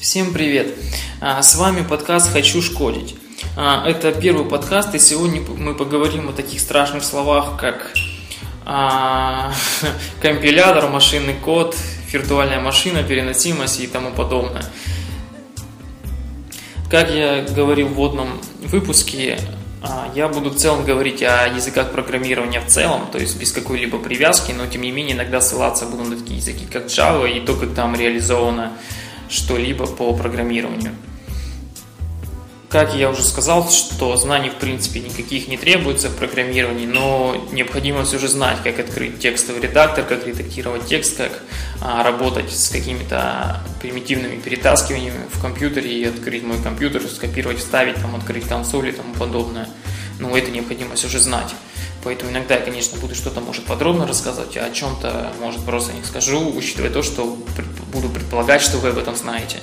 Всем привет! А, с вами подкаст «Хочу шкодить». А, это первый подкаст, и сегодня мы поговорим о таких страшных словах, как а, компилятор, машинный код, виртуальная машина, переносимость и тому подобное. Как я говорил в вводном выпуске, я буду в целом говорить о языках программирования в целом, то есть без какой-либо привязки, но тем не менее иногда ссылаться буду на такие языки, как Java и то, как там реализовано что-либо по программированию. Как я уже сказал, что знаний в принципе никаких не требуется в программировании, но необходимо все же знать, как открыть текстовый редактор, как редактировать текст, как а, работать с какими-то примитивными перетаскиваниями в компьютере и открыть мой компьютер, скопировать, вставить, там, открыть консоль и тому подобное. Но это необходимо все же знать. Поэтому иногда я, конечно, буду что-то, может, подробно рассказывать, а о чем-то, может, просто не скажу, учитывая то, что буду предполагать, что вы об этом знаете.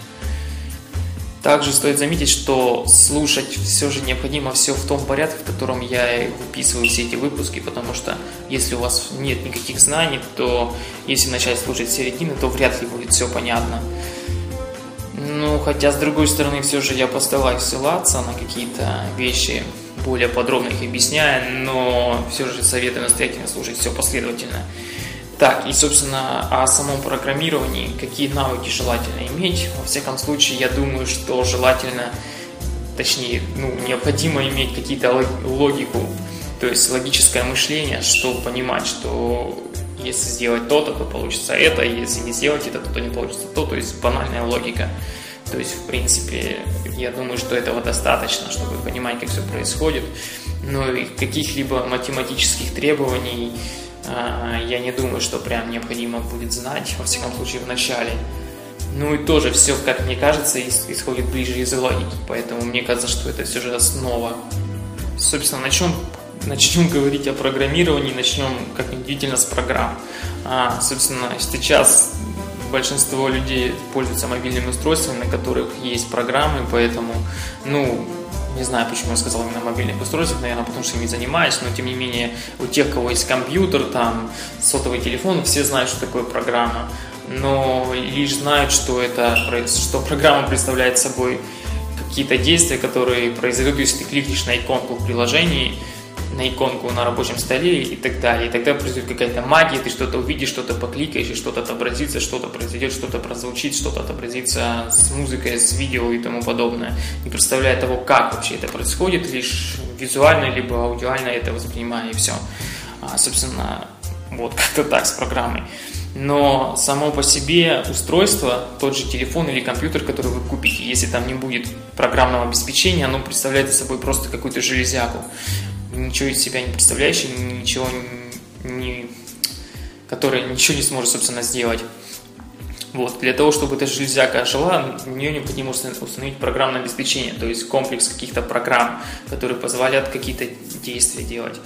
Также стоит заметить, что слушать все же необходимо все в том порядке, в котором я выписываю все эти выпуски, потому что если у вас нет никаких знаний, то если начать слушать с середины, то вряд ли будет все понятно. Ну, хотя, с другой стороны, все же я постараюсь ссылаться на какие-то вещи, более подробно их объясняя, но все же советую настоятельно слушать все последовательно. Так, и, собственно, о самом программировании, какие навыки желательно иметь. Во всяком случае, я думаю, что желательно, точнее, ну, необходимо иметь какие-то логику, то есть логическое мышление, чтобы понимать, что если сделать то-то, то получится это, если не сделать это, то не получится то, то есть банальная логика. То есть, в принципе, я думаю, что этого достаточно, чтобы понимать, как все происходит. Но и каких-либо математических требований а, я не думаю, что прям необходимо будет знать, во всяком случае, в начале. Ну и тоже все, как мне кажется, исходит ближе из логики, поэтому мне кажется, что это все же основа. Собственно, начнем, начнем говорить о программировании, начнем, как ни удивительно, с программ. А, собственно, сейчас большинство людей пользуются мобильными устройствами, на которых есть программы, поэтому, ну, не знаю, почему я сказал именно мобильных устройств, наверное, потому что ими занимаюсь, но тем не менее у тех, у кого есть компьютер, там, сотовый телефон, все знают, что такое программа, но лишь знают, что это, что программа представляет собой какие-то действия, которые произойдут, если ты кликнешь на иконку в приложении, на иконку на рабочем столе и так далее. И тогда произойдет какая-то магия, ты что-то увидишь, что-то покликаешь, и что-то отобразится, что-то произойдет, что-то прозвучит, что-то отобразится с музыкой, с видео и тому подобное. Не представляя того, как вообще это происходит, лишь визуально либо аудиально это воспринимая и все. А, собственно, вот как-то так с программой. Но само по себе устройство, тот же телефон или компьютер, который вы купите, если там не будет программного обеспечения, оно представляет собой просто какую-то железяку ничего из себя не представляющий, ничего не, который ничего не сможет, собственно, сделать. Вот. Для того, чтобы эта железяка жила, в нее необходимо установить программное обеспечение, то есть комплекс каких-то программ, которые позволяют какие-то действия делать.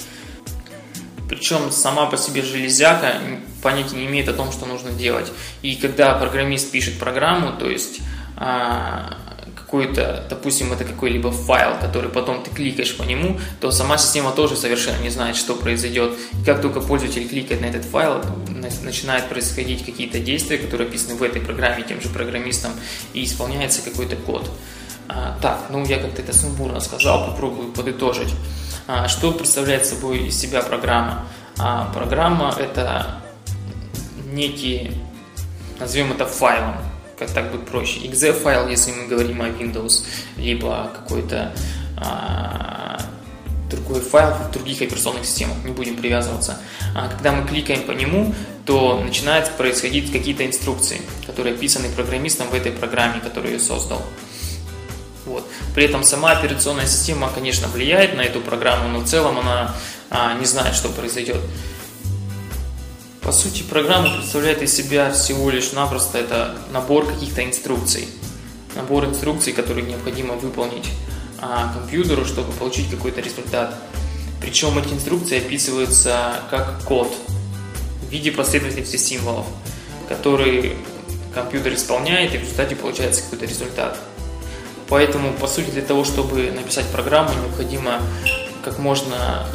Причем сама по себе железяка понятия не имеет о том, что нужно делать. И когда программист пишет программу, то есть а, какой-то, допустим, это какой-либо файл, который потом ты кликаешь по нему, то сама система тоже совершенно не знает, что произойдет. И как только пользователь кликает на этот файл, начинают происходить какие-то действия, которые описаны в этой программе тем же программистом, и исполняется какой-то код. А, так, ну я как-то это сумбурно сказал, попробую подытожить. А, что представляет собой из себя программа? А, программа это некий, назовем это файлом, как так будет проще. exe файл, если мы говорим о Windows, либо какой-то а, другой файл в других операционных системах, не будем привязываться. А когда мы кликаем по нему, то начинают происходить какие-то инструкции, которые описаны программистом в этой программе, которую я создал. Вот. При этом сама операционная система, конечно, влияет на эту программу, но в целом она а, не знает, что произойдет. По сути, программа представляет из себя всего лишь напросто это набор каких-то инструкций. Набор инструкций, которые необходимо выполнить а, компьютеру, чтобы получить какой-то результат. Причем эти инструкции описываются как код в виде последовательности символов, который компьютер исполняет, и в результате получается какой-то результат. Поэтому, по сути, для того, чтобы написать программу, необходимо как можно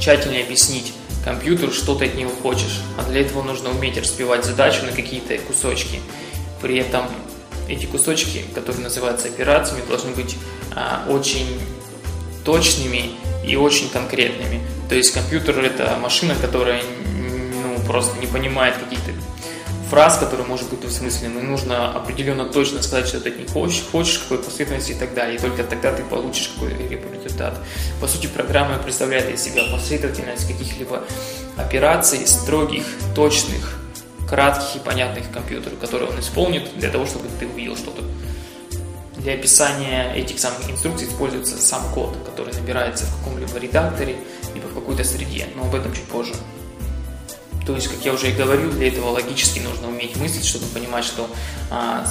тщательнее объяснить, компьютеру, что ты от него хочешь. А для этого нужно уметь распивать задачу на какие-то кусочки. При этом эти кусочки, которые называются операциями, должны быть а, очень точными и очень конкретными. То есть компьютер это машина, которая ну, просто не понимает каких-то фраз, которые может быть двусмысленным, и нужно определенно точно сказать, что ты них хочешь, хочешь, какой последовательности и так далее, и только тогда ты получишь какой-либо результат. По сути, программа представляет из себя последовательность каких-либо операций, строгих, точных, кратких и понятных компьютеру, которые он исполнит для того, чтобы ты увидел что-то. Для описания этих самых инструкций используется сам код, который набирается в каком-либо редакторе, либо в какой-то среде, но об этом чуть позже. То есть, как я уже и говорил, для этого логически нужно уметь мыслить, чтобы понимать, что а,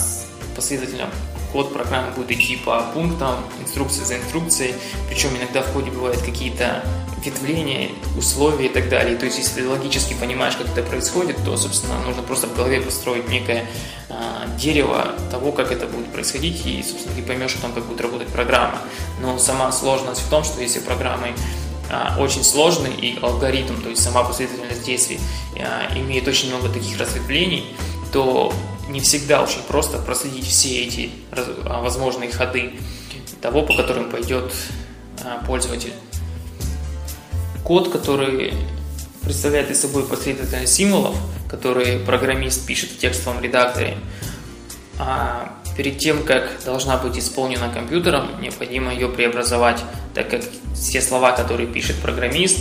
последовательно код программы будет идти по пунктам, инструкция за инструкцией, причем иногда в коде бывают какие-то ветвления, условия и так далее. То есть, если ты логически понимаешь, как это происходит, то, собственно, нужно просто в голове построить некое а, дерево того, как это будет происходить, и, собственно, ты поймешь о том, как будет работать программа. Но сама сложность в том, что если программы очень сложный и алгоритм, то есть сама последовательность действий а, имеет очень много таких разветвлений, то не всегда очень просто проследить все эти а, возможные ходы того, по которым пойдет пользователь. Код, который представляет из собой последовательность символов, которые программист пишет в текстовом редакторе, перед тем, как должна быть исполнена компьютером, необходимо ее преобразовать, так как все слова, которые пишет программист,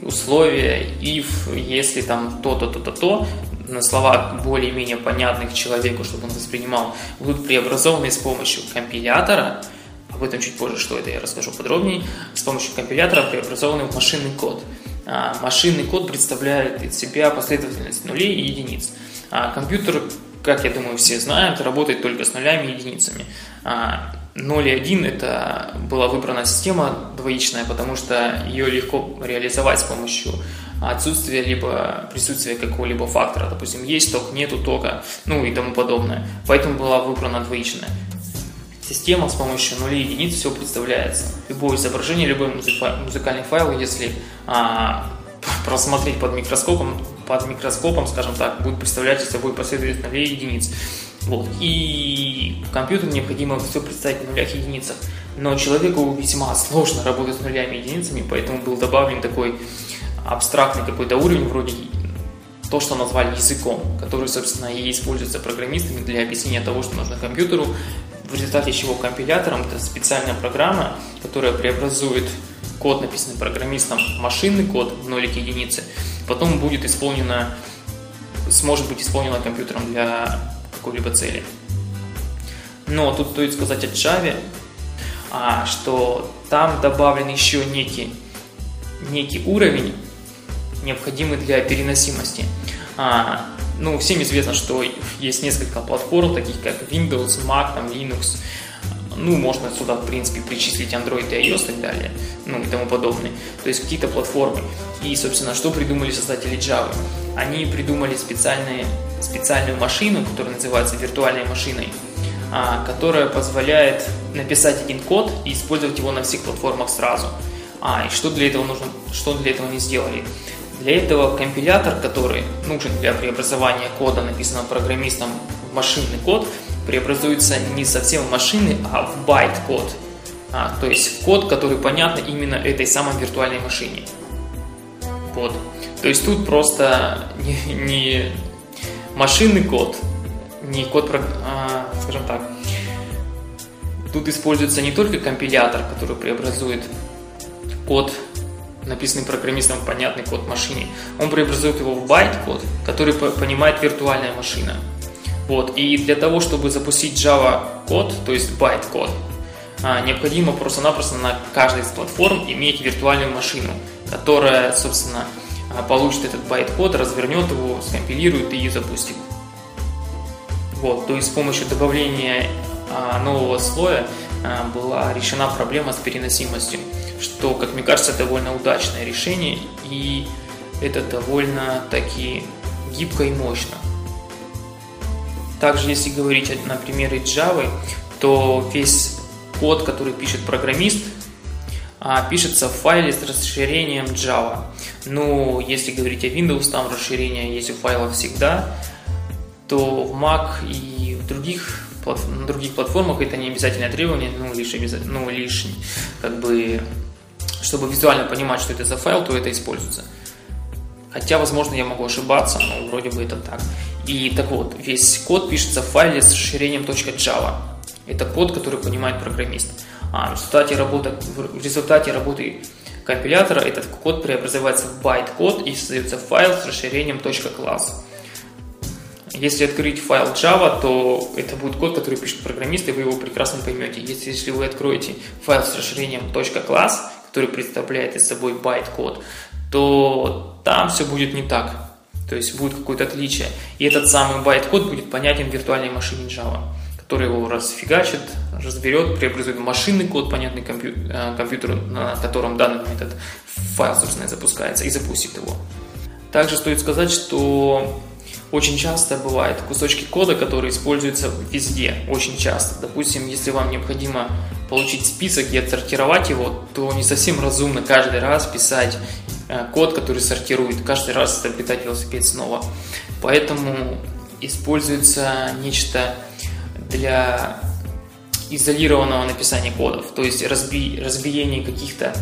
условия, if, если там то-то, то-то, то, на словах более-менее понятных человеку, чтобы он воспринимал, будут преобразованы с помощью компилятора, об этом чуть позже, что это я расскажу подробнее, с помощью компилятора преобразованы в машинный код. А машинный код представляет из себя последовательность нулей и единиц. А компьютер как я думаю, все знают, работает только с нулями и единицами. 0 а, и 1 – это была выбрана система двоичная, потому что ее легко реализовать с помощью отсутствия либо присутствия какого-либо фактора. Допустим, есть ток, нету тока, ну и тому подобное. Поэтому была выбрана двоичная. Система с помощью нулей и единиц все представляется. Любое изображение, любой музыкальный файл, если а, просмотреть под микроскопом, под микроскопом, скажем так, будет представлять собой последовательность нулей и единиц. Вот. И компьютеру необходимо все представить в нулях и единицах. Но человеку весьма сложно работать с нулями и единицами, поэтому был добавлен такой абстрактный какой-то уровень, вроде то, что назвали языком, который, собственно, и используется программистами для объяснения того, что нужно компьютеру, в результате чего компилятором это специальная программа, которая преобразует код, написанный программистом, машинный код в нолик единицы, потом будет исполнено, сможет быть исполнено компьютером для какой-либо цели. Но тут стоит сказать о Java, а, что там добавлен еще некий, некий уровень, необходимый для переносимости. А, ну, всем известно, что есть несколько платформ, таких как Windows, Mac, там, Linux, ну, можно сюда, в принципе, причислить Android и iOS и так далее, ну, и тому подобное. То есть какие-то платформы. И, собственно, что придумали создатели Java? Они придумали специальные, специальную машину, которая называется виртуальной машиной, а, которая позволяет написать один код и использовать его на всех платформах сразу. А, и что для этого нужно, что для этого они сделали? Для этого компилятор, который нужен для преобразования кода, написанного программистом в машинный код, преобразуется не совсем в машины, а в байт-код. А, то есть в код, который понятно именно этой самой виртуальной машине. Вот. То есть тут просто не, не машинный код, не код, а, скажем так, тут используется не только компилятор, который преобразует код, написанный программистом в понятный код машине, он преобразует его в байт-код, который понимает виртуальная машина. Вот. И для того, чтобы запустить Java код, то есть байт код, а, необходимо просто-напросто на каждой из платформ иметь виртуальную машину, которая, собственно, получит этот байт-код, развернет его, скомпилирует и запустит. Вот, то есть с помощью добавления а, нового слоя была решена проблема с переносимостью, что, как мне кажется, довольно удачное решение и это довольно-таки гибко и мощно. Также, если говорить на примере Java, то весь код, который пишет программист, а, пишется в файле с расширением Java. Ну, если говорить о Windows, там расширение есть у файлов всегда, то в Mac и в других на других платформах это не обязательное требование, ну, лишь, ну, лишь как бы, чтобы визуально понимать, что это за файл, то это используется. Хотя, возможно, я могу ошибаться, но вроде бы это так. И так вот, весь код пишется в файле с расширением .java. Это код, который понимает программист. А в результате работы, в результате работы компилятора этот код преобразуется в байт-код и создается файл с расширением .class. Если открыть файл Java, то это будет код, который пишет программист, и вы его прекрасно поймете. Если, если вы откроете файл с расширением .class, который представляет из собой байт-код, то там все будет не так. То есть будет какое-то отличие. И этот самый байт-код будет понятен в виртуальной машине Java, который его расфигачит, разберет, преобразует машинный код, понятный компью- э, компьютеру, на котором данный этот файл, собственно, запускается, и запустит его. Также стоит сказать, что очень часто бывают кусочки кода, которые используются везде, очень часто. Допустим, если вам необходимо получить список и отсортировать его, то не совсем разумно каждый раз писать Э, код, который сортирует, каждый раз изобретать велосипед снова. Поэтому используется нечто для изолированного написания кодов, то есть разби, разбиение каких-то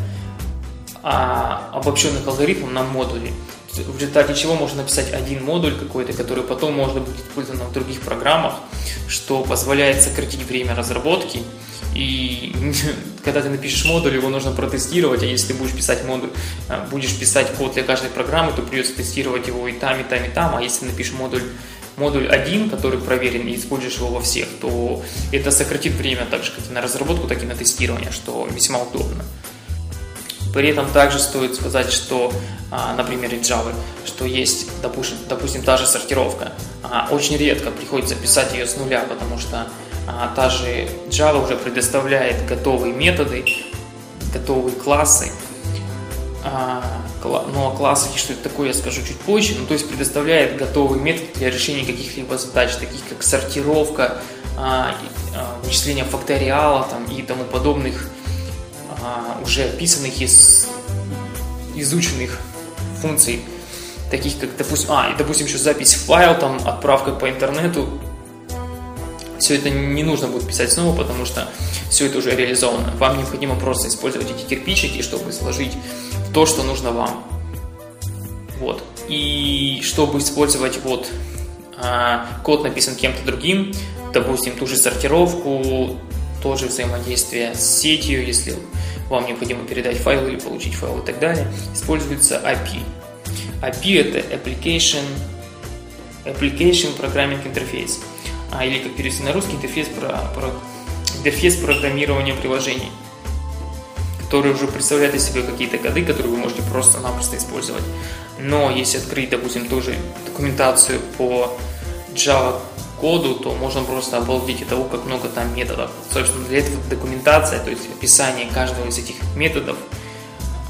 а, обобщенных алгоритмов на модули, в результате чего можно написать один модуль какой-то, который потом может быть использован в других программах, что позволяет сократить время разработки. И когда ты напишешь модуль, его нужно протестировать, а если ты будешь писать модуль, э, будешь писать код для каждой программы, то придется тестировать его и там, и там, и там, а если напишешь модуль модуль один, который проверен, и используешь его во всех, то это сократит время так же, как и на разработку, так и на тестирование, что весьма удобно. При этом также стоит сказать, что, а, например, из Java, что есть, допустим, допустим та же сортировка. А, очень редко приходится писать ее с нуля, потому что а, та же Java уже предоставляет готовые методы, готовые классы. А, ну, о классах и что это такое, я скажу чуть позже. Ну, то есть предоставляет готовый метод для решения каких-либо задач, таких как сортировка, а, вычисление факториала там, и тому подобных уже описанных из изученных функций, таких как, допустим, а, и, допустим, еще запись в файл, там, отправка по интернету, все это не нужно будет писать снова, потому что все это уже реализовано. Вам необходимо просто использовать эти кирпичики, чтобы сложить то, что нужно вам. Вот. И чтобы использовать вот а, код написан кем-то другим, допустим, ту же сортировку, то же взаимодействие с сетью, если вам необходимо передать файл или получить файл и так далее, используется API. API это Application, Application Programming Interface а, или как перевести на русский, интерфейс, про, про, интерфейс программирования приложений, который уже представляет из себя какие-то коды, которые вы можете просто-напросто использовать. Но если открыть, допустим, ту же документацию по Java коду, то можно просто обалдеть от того, как много там методов. Собственно, для этого документация, то есть описание каждого из этих методов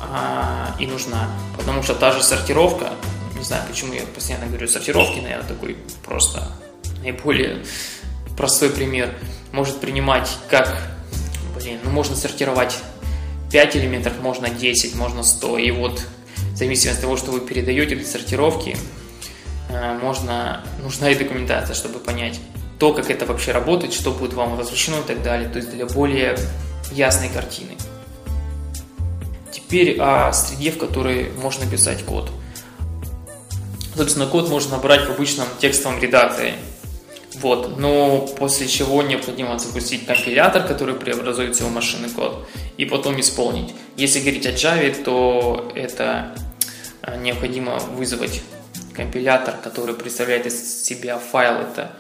а, и нужна. Потому что та же сортировка, не знаю, почему я постоянно говорю сортировки, наверное, такой просто наиболее простой пример, может принимать как, блин, ну можно сортировать 5 элементов, можно 10, можно 100, и вот в зависимости от того, что вы передаете для сортировки, э, можно, нужна и документация, чтобы понять то, как это вообще работает, что будет вам возвращено и так далее, то есть для более ясной картины. Теперь о среде, в которой можно писать код. Собственно, код можно набрать в обычном текстовом редакторе – вот, но после чего необходимо запустить компилятор, который преобразует его машинный код, и потом исполнить. Если говорить о Java, то это э, необходимо вызвать компилятор, который представляет из себя файл, это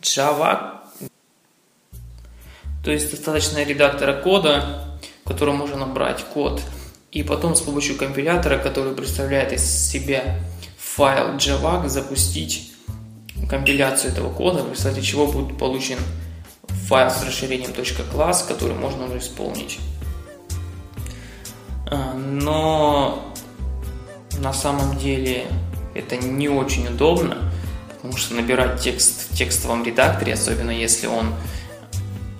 Java. То есть достаточно редактора кода, в котором можно набрать код, и потом с помощью компилятора, который представляет из себя файл Java, запустить компиляцию этого кода, в результате чего будет получен файл с расширением .class, который можно уже исполнить. А, но на самом деле это не очень удобно, потому что набирать текст в текстовом редакторе, особенно если он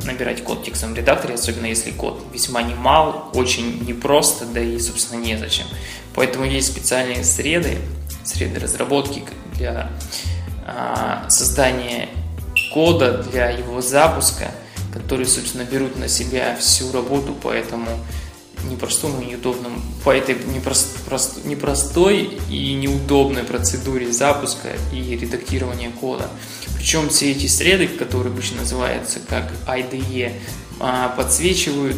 набирать код в текстовом редакторе, особенно если код весьма немал, очень непросто, да и, собственно, незачем. Поэтому есть специальные среды, среды разработки для создание кода для его запуска, которые, собственно, берут на себя всю работу по этому непростому и неудобному, по этой непрост, прост, непростой и неудобной процедуре запуска и редактирования кода. Причем все эти среды, которые обычно называются как IDE, а, подсвечивают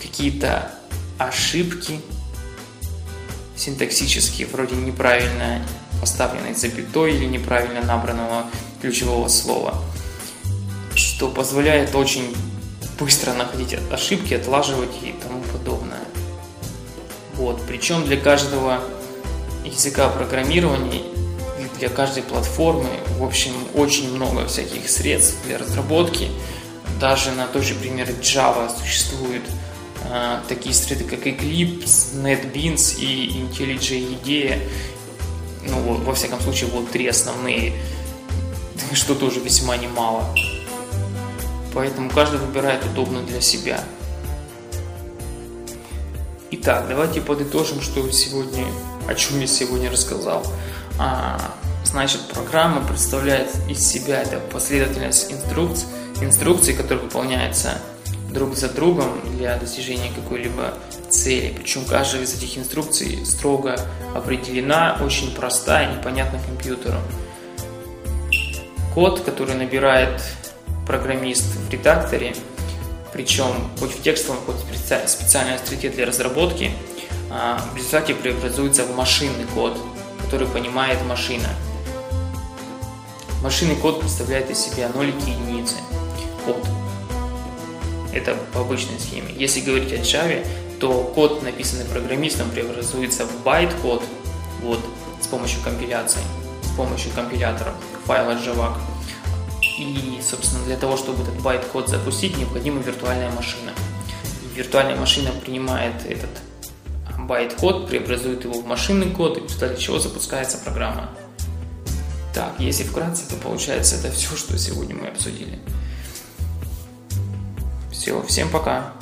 какие-то ошибки синтаксические, вроде неправильно поставленной запятой или неправильно набранного ключевого слова, что позволяет очень быстро находить ошибки, отлаживать и тому подобное. Вот. Причем для каждого языка программирования и для каждой платформы, в общем, очень много всяких средств для разработки. Даже на той же примере Java существуют э, такие среды, как Eclipse, NetBeans и IntelliJ IDEA. Ну, во всяком случае, вот три основные, что тоже весьма немало. Поэтому каждый выбирает удобно для себя. Итак, давайте подытожим, что сегодня, о чем я сегодня рассказал. А, значит, программа представляет из себя это последовательность инструкций, инструкций, которые выполняются друг за другом для достижения какой-либо цели. Причем каждая из этих инструкций строго определена, очень простая и непонятна компьютеру. Код, который набирает программист в редакторе, причем хоть в текстовом, хоть в специальной строке для разработки, а, в результате преобразуется в машинный код, который понимает машина. Машинный код представляет из себя нолики и единицы. Вот. Это по обычной схеме. Если говорить о Java, то код, написанный программистом, преобразуется в байт-код вот, с помощью компиляции, с помощью компилятора файла javac. И, собственно, для того, чтобы этот байт-код запустить, необходима виртуальная машина. Виртуальная машина принимает этот байт-код, преобразует его в машинный код, и в результате чего запускается программа. Так, если вкратце, то получается это все, что сегодня мы обсудили. Все, всем пока.